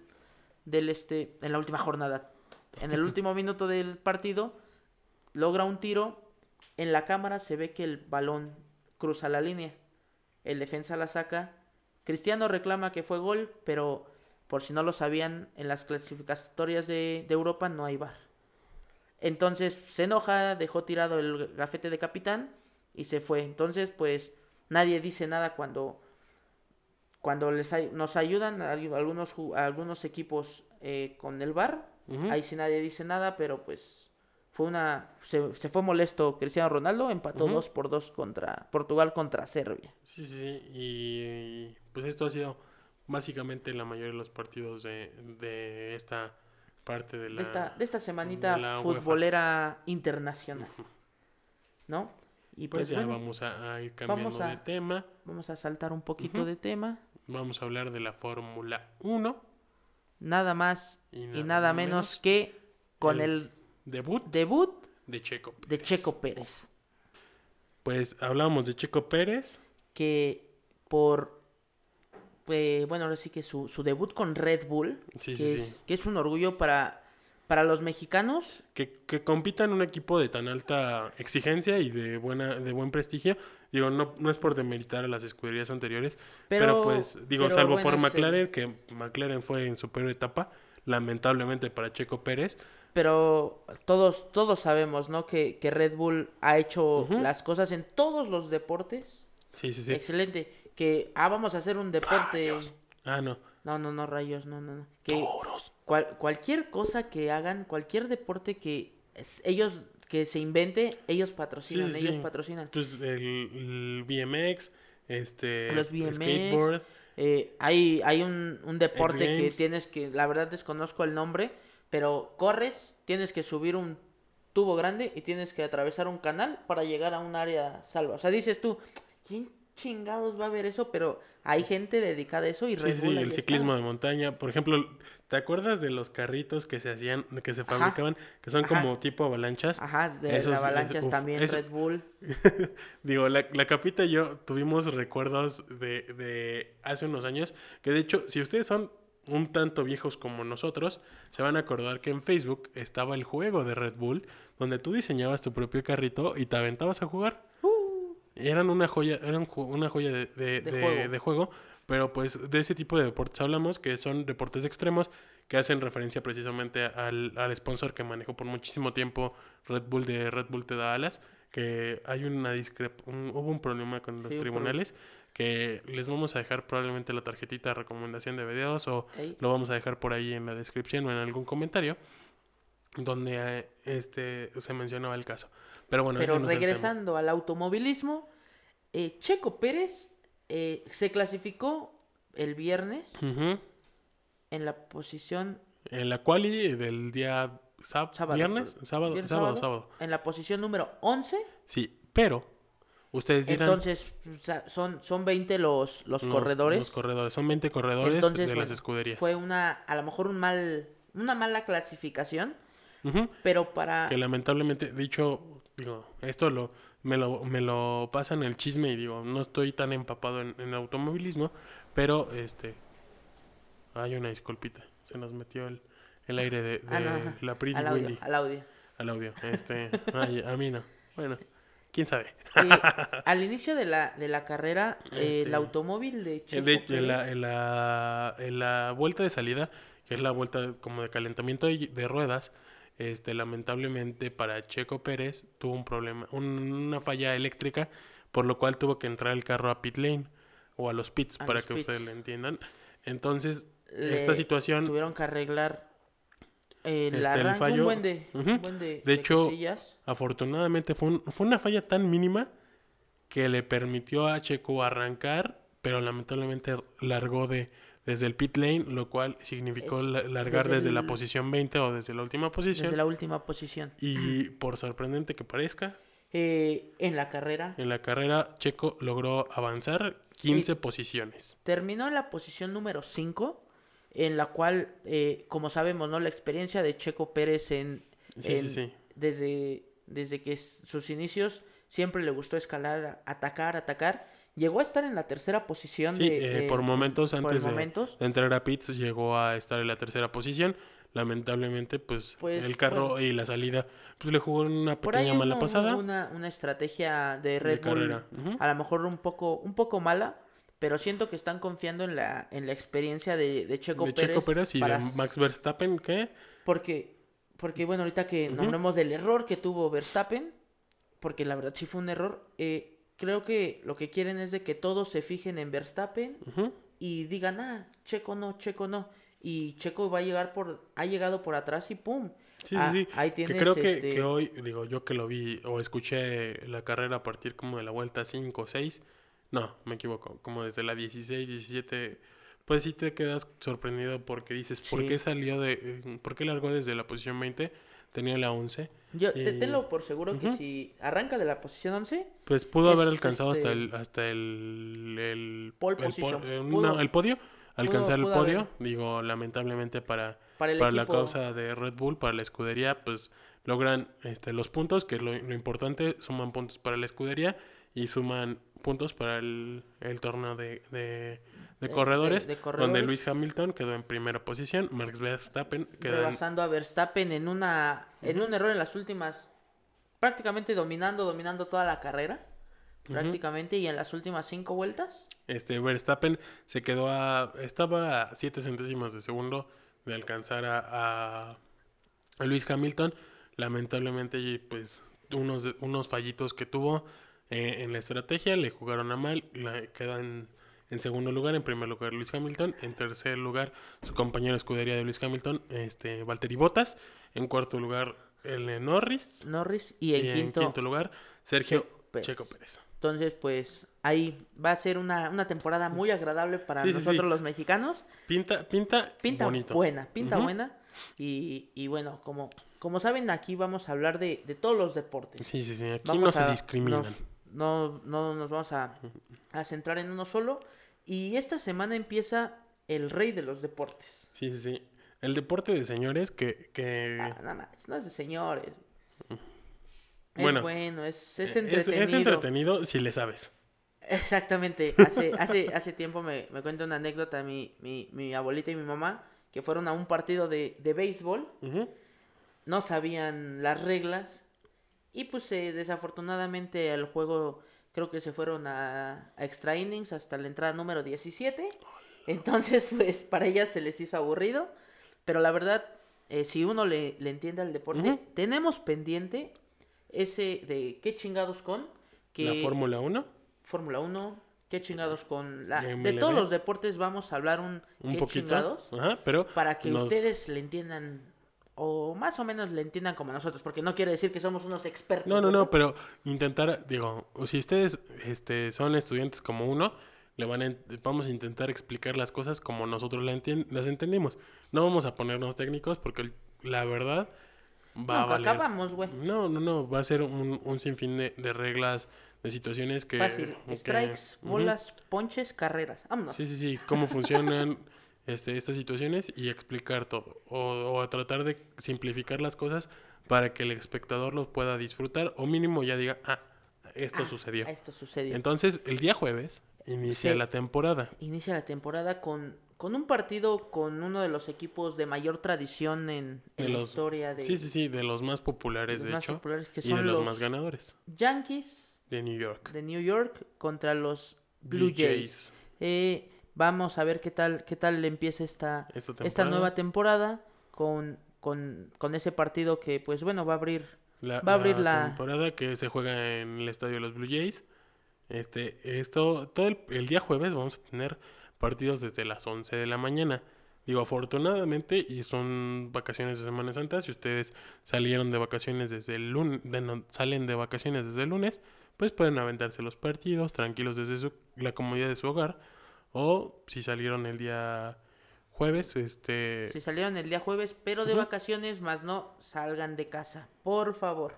del este, en la última jornada, en el último minuto del partido, logra un tiro. En la cámara se ve que el balón cruza la línea. El defensa la saca. Cristiano reclama que fue gol, pero por si no lo sabían, en las clasificatorias de, de Europa no hay VAR. Entonces se enoja, dejó tirado el gafete de capitán y se fue. Entonces, pues nadie dice nada cuando, cuando les ay- nos ayudan a al- algunos, a algunos equipos eh, con el VAR. Ujú. Ahí sí nadie dice nada, pero pues fue una se, se fue molesto Cristiano Ronaldo, empató Ujú. 2 por 2 contra Portugal contra Serbia. Sí, sí, sí. Y pues esto ha sido básicamente la mayoría de los partidos de, de esta parte de la... de esta, de esta semanita de la UEFA. futbolera internacional. ¿No? Y Pues pues, ya bueno, vamos a, a ir cambiando vamos a- de tema. vamos a saltar un poquito de tema. Vamos a hablar de la Fórmula 1. Nada más Y y nada menos, menos que con el el, Debut debut de Checo de Pérez. Checo Pérez. Pues hablábamos de Checo Pérez. Que por, eh, bueno, ahora sí que su, su debut con Red Bull, Sí, que, sí, es, sí. que es un orgullo para, para los mexicanos. Que, que compita en un equipo de tan alta exigencia y de buena de buen prestigio. Digo, no, no es por demeritar a las escuderías anteriores, pero, Pero, pues, digo, pero salvo bueno, por McLaren, que McLaren fue en su peor etapa, lamentablemente para Checo Pérez. Pero todos, todos sabemos, ¿no? Que, que Red Bull ha hecho las cosas en todos los deportes. Sí, sí, sí. Excelente. Que, ah, vamos a hacer un deporte. Rayos. Ah, no. No, no, no, rayos, no, no, no. Que Toros. Cual- cualquier cosa que hagan, cualquier deporte que es- ellos, que se invente, ellos patrocinan, Sí, sí, ellos sí. patrocinan. Pues el, el BMX, este, Los BMX, skateboard. Eh, hay, hay un, un deporte que tienes que, la verdad desconozco el nombre, pero corres, tienes que subir un tubo grande y tienes que atravesar un canal para llegar a un área salva. O sea, dices tú, ¿quién chingados va a ver eso? Pero hay gente dedicada a eso y Sí, Red sí, ahí el ciclismo de montaña. Por ejemplo, ¿te acuerdas de los carritos que se hacían, que se Ajá. fabricaban, que son Ajá. como tipo avalanchas? Ajá, de Esos- la avalancha uf, también eso- Red Bull. Digo, la, la Capita y yo tuvimos recuerdos de, de hace unos años, que de hecho, si ustedes son un tanto viejos como nosotros, se van a acordar que en Facebook estaba el juego de Red Bull, donde tú diseñabas tu propio carrito y te aventabas a jugar. Eran una joya, eran una joya de, de- De juego. de juego, pero pues de ese tipo de deportes hablamos, que son deportes extremos, que hacen referencia precisamente al, al sponsor que manejó por muchísimo tiempo Red Bull de Red Bull te da alas, que hay una discrep un- hubo un problema con los Sí, tribunales, que les vamos a dejar probablemente la tarjetita de recomendación de videos o Ey. lo vamos a dejar por ahí en la descripción o en algún comentario donde eh, este se mencionaba el caso. Pero bueno, Pero no regresando al automovilismo, eh, Checo Pérez eh, se clasificó el viernes Ujú. en la posición En la quali del día sab- Sábado, viernes, sábado, Viernes, sábado, sábado. sábado. en la posición número 11. Sí, pero Ustedes dirán. Entonces, son, son 20 los, los, corredores. Los corredores. Son 20 corredores Entonces, de las bueno, escuderías. Fue una, a lo mejor un mal, una mala clasificación, Pero para... Que lamentablemente, dicho, digo, esto lo me, lo me lo pasan el chisme y digo, no estoy tan empapado en, en automovilismo, pero este hay una disculpita, se nos metió el, el aire de, de Ah, no, ajá. la Pretty al audio, al audio. al audio. Este, ay, a mí no. Bueno, quién sabe. Eh, al inicio de la, de la carrera, eh, Este, el automóvil de Eh, de- Pérez- en, la, en, la, en la vuelta de salida, que es la vuelta como de calentamiento de, de ruedas, este, lamentablemente para Checo Pérez tuvo un problema, un- una falla eléctrica, por lo cual tuvo que entrar el carro a pit lane o a los pits, A para los que pits. ustedes lo entiendan. Entonces, le esta situación, tuvieron que arreglar el Este, el fallo- un buen de, un Ujú. buen de, De hecho, cosillas. afortunadamente, fue, un- fue una falla tan mínima que le permitió a Checo arrancar, pero lamentablemente largó de desde el pit lane, lo cual significó Es- la- largar desde desde, la el- posición 20 o desde la última posición. desde la última posición. Y por sorprendente que parezca, Eh, en la carrera en la carrera Checo logró avanzar 15 posiciones. terminó en la posición número 5, en la cual, eh, como sabemos, ¿no? La experiencia de Checo Pérez en, Sí, sí, en- sí. desde, desde que sus inicios siempre le gustó escalar, atacar, atacar. Llegó a estar en la tercera posición Sí, de, eh, de- por momentos por antes de, momentos. de entrar a pits llegó a estar en la tercera posición. Lamentablemente, pues, Pues, el carro bueno. y la salida, pues le jugó una pequeña mala hubo pasada. Una, una estrategia de de Red Bull carrera. Ujú. a lo mejor un poco, un poco mala, pero siento que están confiando en la, en la experiencia de, de Checo de Pérez. Checo Pérez y para de Max Verstappen, que Porque, porque bueno, ahorita que Ujú. nombremos del error que tuvo Verstappen, porque la verdad sí fue un error, eh, creo que lo que quieren es de que todos se fijen en Verstappen ujú, y digan, ah, Checo no, Checo no. Y Checo va a llegar por, ha llegado por atrás y pum. Sí, Ah, sí, sí. ahí que tienes, creo que, este, que hoy, digo, yo que lo vi o escuché la carrera a partir como de la vuelta 5 o 6, no, me equivoco, como desde la 16, 17, pues sí te quedas sorprendido porque dices, ¿por Sí. qué salió de, eh, por qué largó desde la posición 20? Tenía la 11, Yo y- tenlo por seguro que si arranca de la posición 11, pues pudo haber alcanzado hasta este, el, hasta el, el, Pole el, position. po- eh, Pudo- no, el podio, alcanzar pudo el podio, haber. digo, lamentablemente para, para el para la causa de Red Bull, para la escudería, pues logran este, los puntos, que es lo, lo importante, suman puntos para la escudería y suman puntos para el, el torneo de, de- de de- corredores, de donde. Luis Hamilton quedó en primera posición, Max Verstappen quedó en... rebasando a Verstappen en una en un error en las últimas prácticamente dominando dominando toda la carrera prácticamente y en las últimas cinco vueltas Este, Verstappen se quedó a... Estaba a 7 centésimas de segundo de alcanzar a, a- a Luis Hamilton. Lamentablemente, y, pues, unos, unos fallitos que tuvo eh, en la estrategia le jugaron a mal. La, quedan en segundo lugar, en primer lugar Luis Hamilton. En tercer lugar, su compañero de escudería de Luis Hamilton, este, Valtteri Bottas. En cuarto lugar, el Norris. Norris y en, y quinto, en quinto lugar, Sergio Checo Pérez. Checo Pérez. entonces pues ahí va a ser una, una temporada muy agradable para Sí, sí, sí. nosotros los mexicanos Pinta, pinta, pinta bonito. buena pinta buena y, y bueno como como saben aquí vamos a hablar de, de todos los deportes Sí, sí, sí. Aquí Vamos no se discriminan. nos- no, no nos vamos a, a centrar en uno solo. Y esta semana empieza el rey de los deportes. Sí, sí, sí. El deporte de señores que... que Ah, nada más, no es de señores. Bueno, es bueno, es, es entretenido. es entretenido si le sabes. Exactamente. Hace, hace, hace tiempo me, me cuenta una anécdota mi, mi, mi abuelita y mi mamá que fueron a un partido de, de béisbol. No sabían las reglas y pues eh, desafortunadamente al juego creo que se fueron a, a extra innings hasta la entrada número 17 entonces pues para ellas se les hizo aburrido. Pero la verdad eh, si uno le, le entiende al deporte tenemos pendiente ese de qué chingados con que La Fórmula 1, Fórmula 1 qué chingados con la La de todos los deportes vamos a hablar un, un qué poquito. chingados Ajá, pero... para que nos- ustedes le entiendan o más o menos le entiendan como nosotros, porque no quiere decir que somos unos expertos. No, no, no, pero intentar, digo, si ustedes este, son estudiantes como uno, le van a, vamos a intentar explicar las cosas como nosotros la las entendimos. No vamos a ponernos técnicos porque la verdad, va a No, que valer. acabamos, güey. No, no, no, va a ser un, un sinfín de, de reglas, de situaciones que... Fácil. que- Strikes, bolas, ponches, carreras. Vámonos. Sí, sí, sí, cómo funcionan este, estas situaciones y explicar todo. O, o a tratar de simplificar las cosas para que el espectador lo pueda disfrutar o mínimo ya diga, ah, esto Ah, sucedió. Esto sucedió. Entonces, el día jueves inicia Sí. la temporada. Inicia la temporada con, con un partido con uno de los equipos de mayor tradición en, De la los- historia de Sí, sí, sí, de los más populares, los de más hecho, populares que y son de los, los más ganadores Yankees de New York. de New York contra los Blue, Jays. Eh, vamos a ver qué tal, qué tal empieza esta, Esta nueva temporada con, con, con ese partido que, pues bueno, va a abrir. La, Va a abrir la- temporada que se juega en el estadio de los Blue Jays. Este, esto, todo el, el día jueves vamos a tener partidos desde las 11 de la mañana. Digo, afortunadamente, y son vacaciones de Semana Santa, si ustedes salieron de vacaciones desde el lunes, salen de vacaciones desde el lunes, pues pueden aventarse los partidos tranquilos desde su- la comodidad de su hogar. O si salieron el día jueves, este... Si salieron el día jueves, pero de vacaciones, más no salgan de casa, por favor.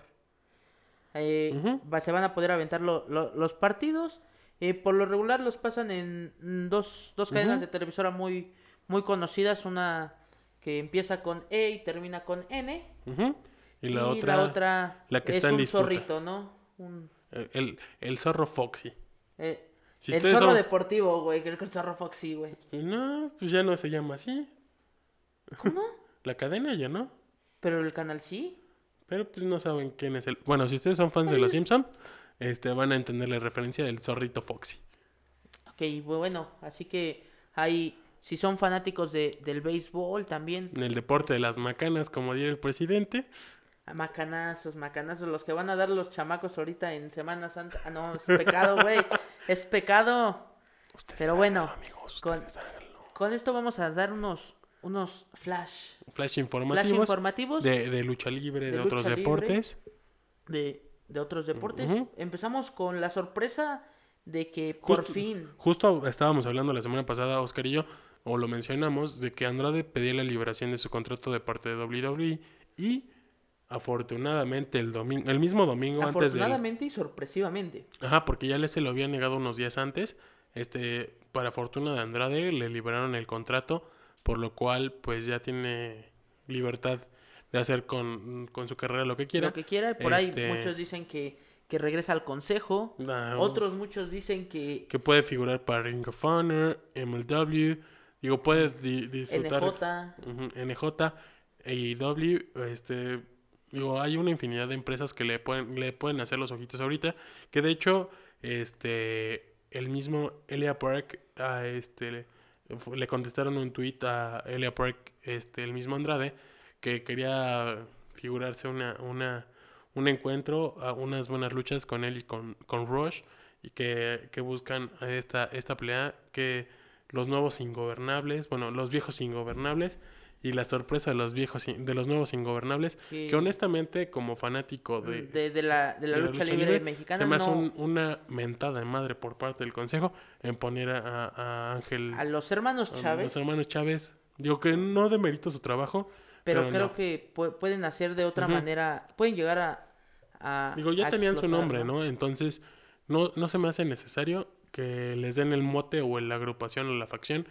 Eh, va- se van a poder aventar lo- lo- los partidos. Eh, por lo regular los pasan en dos, dos cadenas de televisora muy, muy conocidas. Una que empieza con E y termina con N. Y la otra, otra la que es está en un zorrito, ¿no? Un, el, el zorro Foxy. eh, Si el zorro son- deportivo, güey. Creo que el zorro Foxy, güey. No, pues ya no se llama así. ¿Cómo? La cadena ya no. Pero el canal sí. Pero pues no saben quién es el. Bueno, si ustedes son fans de los Simpson, este van a entender la referencia del zorrito Foxy. Ok, bu- bueno, así que hay, si son fanáticos de, del béisbol también, En el deporte de las macanas, como diría el presidente. Macanazos, macanazos, los que van a dar los chamacos ahorita en Semana Santa. Ah, no, es pecado, güey, es pecado. Ustedes Pero bueno, háganlo, amigos, con-. Con esto vamos a dar unos, unos flash, Flash flash informativos. de, de, de lucha libre, de, de otros libre. deportes. de, otros deportes. Empezamos con la sorpresa de que por fin, Justo estábamos hablando la semana pasada, Oscar y yo, o lo mencionamos, de que Andrade pedía la liberación de su contrato de parte de WWE y afortunadamente el domingo, el mismo domingo antes del... afortunadamente y sorpresivamente, Ajá, porque ya le se lo había negado unos días antes. Este, para fortuna de Andrade, le liberaron el contrato, por lo cual pues ya tiene libertad de hacer con, con su carrera lo que quiera. lo que quiera. Por ahí Este- muchos dicen que, que regresa al consejo. Otros muchos dicen que que puede figurar para Ring of Honor, MLW, digo, puede di- disfrutar NJ, Ujú, NJ, AEW, este, digo, hay una infinidad de empresas que le pueden, le pueden hacer los ojitos ahorita, que de hecho, este, el mismo Elia Park, a este, le, fu- le contestaron un tweet a Elia Park, este, el mismo Andrade, que quería figurarse una, una, un encuentro, a unas buenas luchas con él y con, con Rush, y que, que buscan esta, esta pelea, que los nuevos ingobernables, bueno, los viejos ingobernables, y la sorpresa de los viejos, de los nuevos ingobernables, que, que honestamente como fanático de, de, de la, de la lucha, libre, mexicana, se me hace no, un- una mentada de madre por parte del consejo en poner a, a Ángel, a los hermanos Chávez, los hermanos Chávez, digo que no demerito su trabajo, pero, pero creo no. que pu- pueden hacer de otra manera, pueden llegar a... a- digo, ya a tenían su nombre, ¿no? Entonces, no, no se me hace necesario que les den el mote o la agrupación o la facción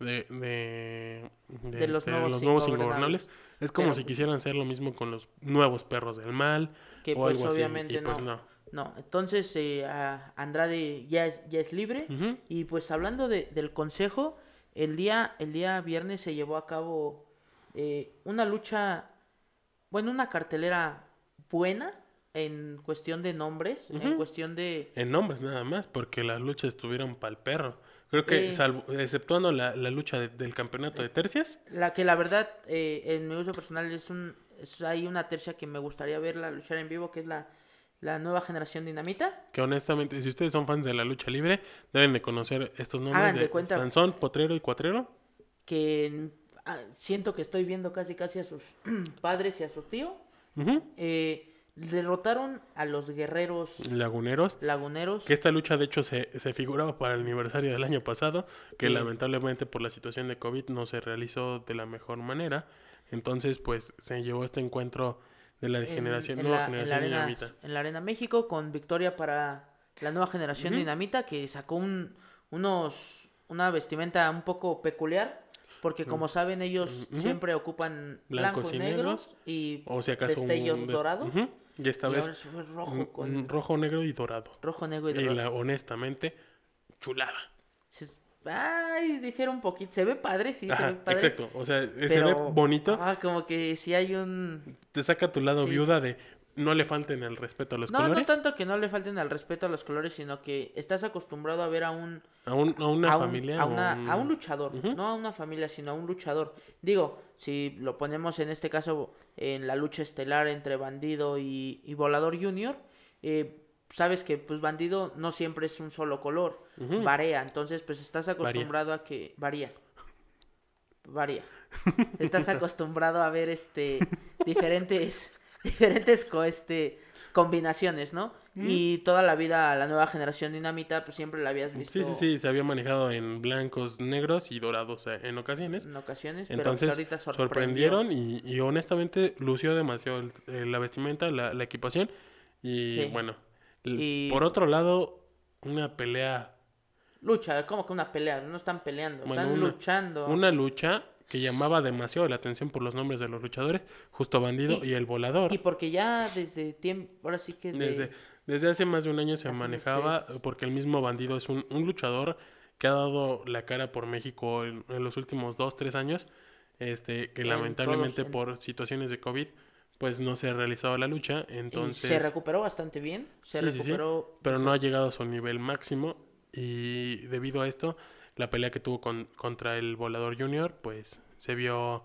de, de, de De los este, nuevos los nuevos ingobernables. Es como Pero, si quisieran hacer lo mismo con los nuevos perros del mal que o pues algo así. obviamente Y pues no. no. No, entonces eh, a- Andrade ya es, ya es libre. Y pues hablando de- del consejo, el día, el día viernes se llevó a cabo eh, una lucha, bueno, una cartelera buena en cuestión de nombres, en cuestión de... En nombres nada más, porque las luchas estuvieron pa'l perro. Creo que, Eh. salvo, exceptuando la, la lucha de- del campeonato de tercias, La que la verdad, eh, en mi uso personal, es un es, hay una tercia que me gustaría verla luchar en vivo, que es la, la nueva generación dinamita. que honestamente, si ustedes son fans de la lucha libre, deben de conocer estos nombres de cuenta- Sansón, Potrero y Cuatrero. Que ah, siento que estoy viendo casi casi a sus padres y a sus tíos. Eh, derrotaron a los guerreros Laguneros. laguneros. Que esta lucha, de hecho, se, se figuraba para el aniversario del año pasado, que Sí. lamentablemente por la situación de COVID no se realizó de la mejor manera. Entonces, pues se llevó este encuentro de la en- generación, en, nueva la, en la generación arena, dinamita. en la Arena México con victoria para la nueva generación dinamita que sacó un, unos una vestimenta un poco peculiar porque como saben ellos siempre ocupan Blancos blancos y negros y O si acaso destellos un dorados Ujú, Y esta y vez ahora rojo con rojo, negro y dorado. rojo negro y Y dorado. la, honestamente, chulada. Ay, difiere un poquito. Se ve padre, sí, se ve padre. exacto. O sea, se ve bonito. Ah, como que sí hay un... Te saca tu lado Sí. viuda de no le falten el respeto a los No, colores. no tanto que no le falten al respeto a los colores, sino que estás acostumbrado a ver a un... A, un- a una a un, familia. a, una- un- a un luchador, no a una familia, sino a un luchador. Digo, si lo ponemos en este caso en la lucha estelar entre Bandido y, y Volador Junior, eh, sabes que pues Bandido no siempre es un solo color, Ujú. varía, entonces pues estás acostumbrado a que varía. Varía. Estás acostumbrado a ver este diferentes diferentes co- este combinaciones, ¿no? Y toda la vida la nueva generación dinamita pues siempre la habías visto Sí, sí, sí, se había manejado en blancos, negros y dorados en ocasiones. en ocasiones, pero pues Entonces ahorita sorprendieron y, y honestamente lució demasiado el- eh, la vestimenta, la, la equipación. Y Sí. bueno, Y- por otro lado, una pelea, Lucha, como que una pelea, no están peleando, Bueno, están una- luchando. una lucha que llamaba demasiado la atención por los nombres de los luchadores, justo Bandido Y- y, el Volador. Y porque ya desde tiempo, ahora sí que de- Desde, desde hace más de un año se Hace- manejaba, porque el mismo Bandido es un, un luchador que ha dado la cara por México en, en los últimos dos, tres años, este, que En lamentablemente todos, por situaciones de COVID, pues no se ha realizado la lucha, entonces, se recuperó bastante bien, se Sí, sí, sí, recuperó, pero no ha llegado a su nivel máximo y debido a esto, la pelea que tuvo con, contra el Volador Junior, pues se vio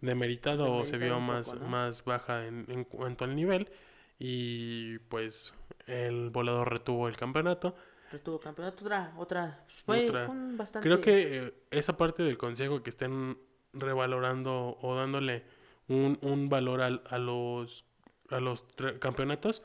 demeritado o se vio más, poco, ¿no? más baja en, en cuanto al nivel y pues el Volador retuvo el campeonato. retuvo campeonato, otra, otra, fue, Otra. fue un bastante, Creo que eh, esa parte del consejo que estén revalorando o dándole un, un valor al- a los a los campeonatos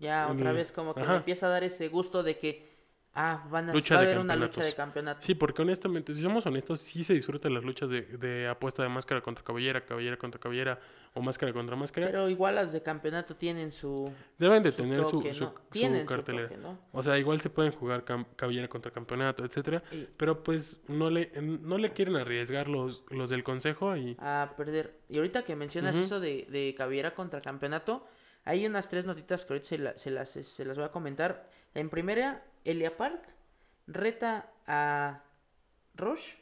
ya otra el- vez como que empieza a dar ese gusto de que, ah, van a, Lucha va a de haber una lucha de campeonato. Sí, porque honestamente, si somos honestos, sí se disfrutan las luchas de, de apuesta de máscara contra cabellera, cabellera contra cabellera o máscara contra máscara. Pero igual las de campeonato tienen su, Deben de su tener su, toque, su, ¿no? su Tienen su cartelera. toque, ¿no? O sea, igual se pueden jugar cabellera contra campeonato, etcétera. Y- Pero pues no le, no le quieren arriesgar los, los del consejo y... a perder. Y ahorita que mencionas eso de, de cabellera contra campeonato, hay unas tres notitas que ahorita se, la- se las, se las voy a comentar. En primera, Elia Park reta a Rush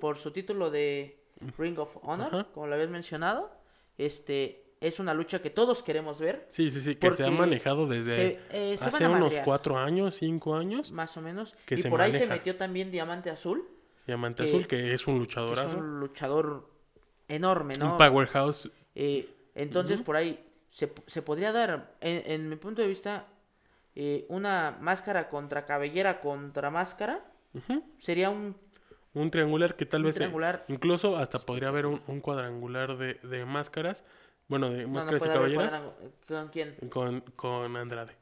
por su título de Ring of Honor, como lo habías mencionado. Este es una lucha que todos queremos ver. Sí, sí, sí, que se ha manejado desde Se, eh, se hace unos cuatro años, cinco años. más o menos. que y se por ahí se metió también Diamante Azul, Diamante que- Azul, que es un que es luchadorazo. un luchador enorme, ¿no? Un powerhouse. Eh, entonces, por ahí se, se podría dar, en, en mi punto de vista, eh, una máscara contra cabellera contra máscara. Sería un, Un triangular que tal vez... eh, triangular. incluso hasta podría haber un, un cuadrangular de, de máscaras. Bueno, de no, no máscaras y caballeras. cuadrangu- ¿Con quién? Con, con Andrade.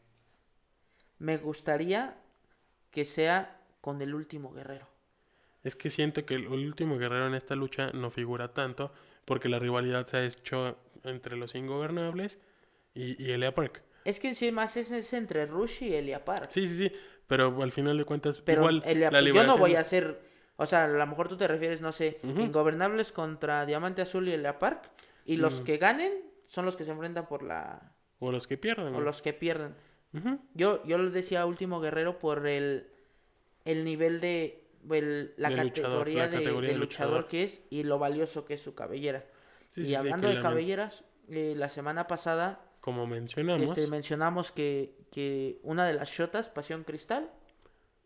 Me gustaría que sea con el último guerrero. Es que siento que el, el último guerrero en esta lucha no figura tanto porque la rivalidad se ha hecho entre los ingobernables y, y Elia Park. Es que sí, más es, es entre Rush y Elia Park. Sí, sí, sí, pero al final de cuentas Pero igual Elia- la yo no liberación- voy a hacer, o sea, a lo mejor tú te refieres, no sé. Ingobernables contra Diamante Azul y Elia Park. Y los Mm. que ganen son los que se enfrentan por la... O los que pierden. o los que pierden. Yo, yo le decía Último Guerrero por el, el nivel de el- la, De luchador, categoría la de, categoría de de luchador, luchador. que es y lo valioso que es su cabellera. Sí, y sí, hablando de cabelleras, eh, la semana pasada Como mencionamos, este, mencionamos que, que una de las shotas, Pasión Cristal,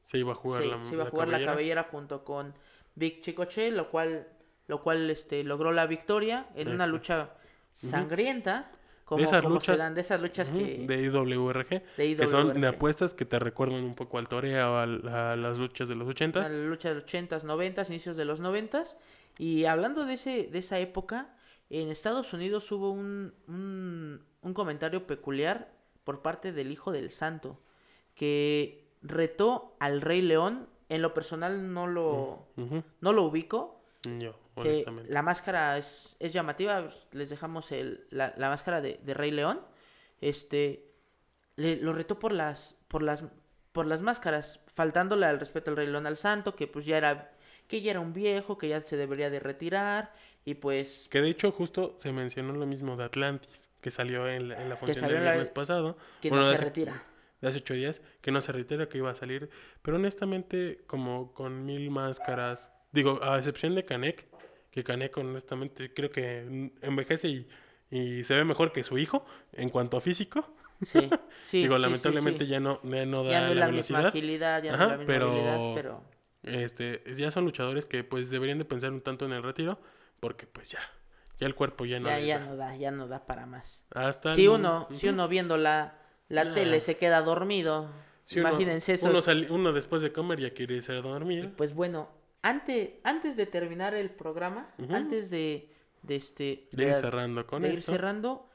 se iba a jugar se, la, se iba a la jugar cabellera. la cabellera junto con Vic Chicoche, lo cual, lo cual este, logró la victoria en una Este. lucha sangrienta. Como, esas como se luchas- dan, de esas luchas que... de IWRG, de que son de IWRG. apuestas que te recuerdan un poco al toreo, a, a las luchas de los a ochentas. la lucha de los 80s, 90s, inicios de los 90s. Y hablando de, ese, de esa época, en Estados Unidos hubo un, un, un comentario peculiar por parte del Hijo del Santo, que retó al Rey León. En lo personal no lo, Ujú. no lo ubico, Yo, honestamente. la máscara es, es llamativa. Les dejamos el, la, la máscara de, de Rey León. Este le, lo retó por las, por las, por las máscaras, faltándole al respeto al Rey León al Santo, que pues ya era, que ya era un viejo, que ya se debería de retirar, y pues Que de hecho justo se mencionó lo mismo de Atlantis, que salió en la, en la función del la- viernes pasado. que Bueno, no se hace- retira. de hace ocho días, que no se retira que iba a salir. Pero honestamente, como con mil máscaras, digo, a excepción de Canek, que Canek honestamente creo que envejece y, y se ve mejor que su hijo en cuanto a físico. Sí, sí, digo, sí, lamentablemente ya no, ya no da Ya no la, la velocidad. misma agilidad, ya no Ajá, es la misma pero- habilidad, pero Este, ya son luchadores que pues deberían de pensar un tanto en el retiro, porque pues ya, ya el cuerpo ya no ya, ya da. no da, ya no da para más. Hasta Si el- uno, si uno viendo la, la Ah. tele se queda dormido, Si uno- imagínense eso. Uno, uno después de comer ya quiere irse a dormir. Pues bueno, antes, antes de terminar el programa, antes de, de este De ir cerrando con de ir esto. cerrando,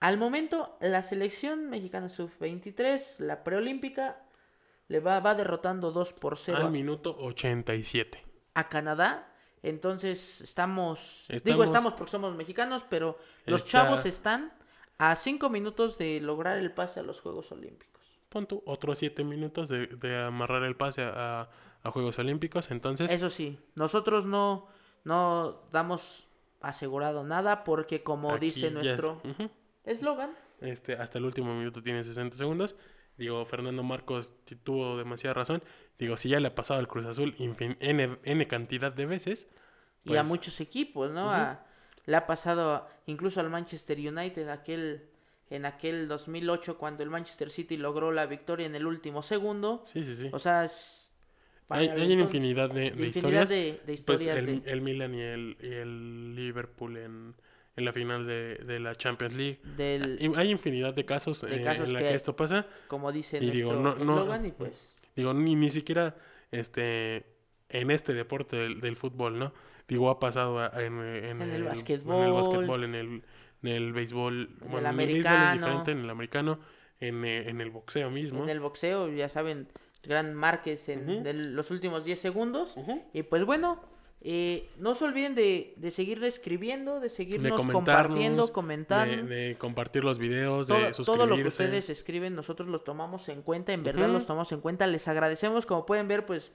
al momento la selección mexicana sub-23, la preolímpica, le va, va derrotando 2 por 0 Al minuto 87. a Canadá. Entonces estamos, digo Estamos- porque somos mexicanos, pero los Está- chavos están a 5 minutos de lograr el pase a los Juegos Olímpicos. Pon tú otros 7 minutos de, de amarrar el pase a, a Juegos Olímpicos. Entonces, Eso sí, nosotros no, no damos asegurado nada porque como dice es- nuestro eslogan, este, hasta el último minuto tiene 60 segundos. Digo, Fernando Marcos tuvo demasiada razón. Digo, si ya le ha pasado al Cruz Azul infin- N, N cantidad de veces. y a pues, muchos equipos, ¿no? A- le ha pasado incluso al Manchester United aquel en aquel 2008 cuando el Manchester City logró la victoria en el último segundo. Sí, sí, sí. O sea, es hay, hay una infinidad de, de infinidad historias. de, de Pues historias el, de, el Milan y el, y el Liverpool en, en la final de, de la Champions League. del, Y hay infinidad de casos, De eh, casos en la que- que esto pasa. como dice y digo, no- no- y pues Digo, ni, ni siquiera este en este deporte del, del fútbol, ¿no? Digo, ha pasado a- en, en En el En el basquetbol, en el, en el béisbol. el bueno, en el béisbol es americano. diferente, en el americano, en, eh, en el boxeo mismo. en el boxeo, ya saben, Gran Márquez en Ujú. de los últimos 10 segundos. Ujú. Y pues bueno, eh, no se olviden de, de seguir escribiendo, de seguirnos compartiendo, comentar. de, de compartir los videos, de suscribirse. todo lo que ustedes escriben, nosotros los tomamos en cuenta, en verdad los tomamos en cuenta. Les agradecemos, como pueden ver, pues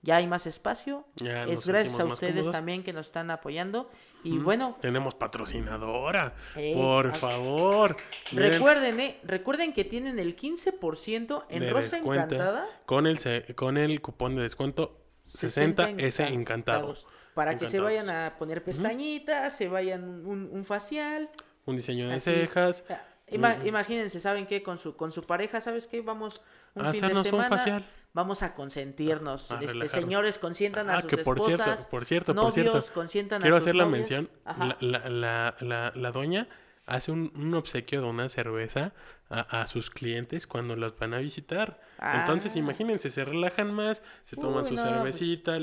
ya hay más espacio. Ya es gracias a ustedes cómodos. también que nos están apoyando. Y bueno, Tenemos patrocinadora. Eh, Por favor. Miren, recuerden, eh, recuerden que tienen el 15% en de Rosa descuento Encantada. Con el, con el cupón de descuento 60 S encantado. Para que se vayan a poner pestañitas, se vayan un, un facial. Un diseño de Así. cejas. Ima- Mm. Imagínense, ¿saben qué? Con su, con su pareja, ¿sabes qué? Vamos un fin de Hacernos un semana. facial. Vamos a consentirnos. A este, señores, consientan a Ah, sus que por esposas. cierto, por cierto, por novios, cierto. consientan Quiero a sus hacer la mención. La, la, la, la doña hace un, un obsequio de una cerveza a, a sus clientes cuando los van a visitar. Entonces, Ah. imagínense, se relajan más, se toman su no, pues. cervecita,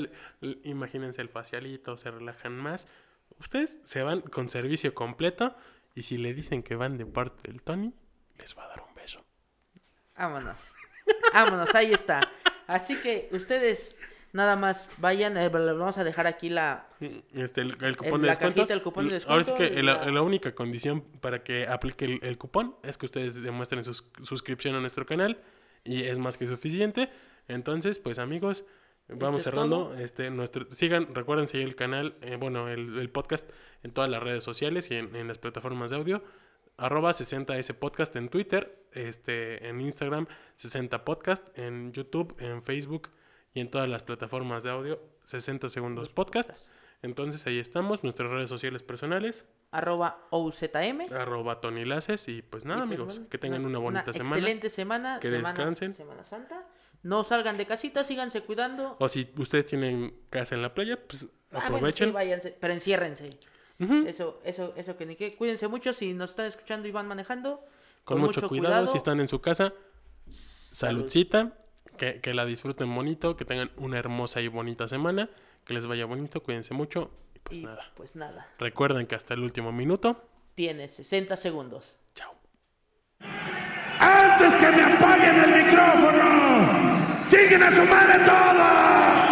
imagínense el facialito, se relajan más. Ustedes se van con servicio completo y si le dicen que van de parte del Tony, les va a dar un beso. Vámonos. Vámonos, ahí está. Así que ustedes nada más vayan, eh, vamos a dejar aquí la... Este, el, el cupón de la descuento. cajita, el cupón de Ahora sí que descuento la, única condición para que aplique el, el cupón es que ustedes demuestren su suscripción a nuestro canal y es más que suficiente. Entonces, pues amigos, vamos es cerrando. Este, nuestro, sigan, recuerden seguir el canal, eh, bueno, el, el podcast en todas las redes sociales y en, en las plataformas de audio. Arroba 60S Podcast en Twitter, este, en Instagram 60 Podcast, en YouTube, en Facebook y en todas las plataformas de audio 60 Segundos Podcast. Entonces ahí estamos, nuestras redes sociales personales, arroba OZM. arroba Tony Laces y pues nada Y, pues, amigos, bueno, que tengan una bonita semana. Excelente semana. que Semana- descansen. Semana Santa. No salgan de casita, síganse cuidando. O si ustedes tienen casa en la playa, pues Ah, bueno, sí, aprovechen. váyanse, pero enciérrense. Eso, eso, eso que ni qué. Cuídense mucho si nos están escuchando y van manejando. Con, mucho, cuidado, si están en su casa, saludcita, que, que la disfruten bonito, que tengan una hermosa y bonita semana, que les vaya bonito, cuídense mucho y pues y nada. pues nada. Recuerden que hasta el último minuto. Tienes 60 segundos. Chao. antes que me apaguen el micrófono. ¡Chinguen a su madre todos!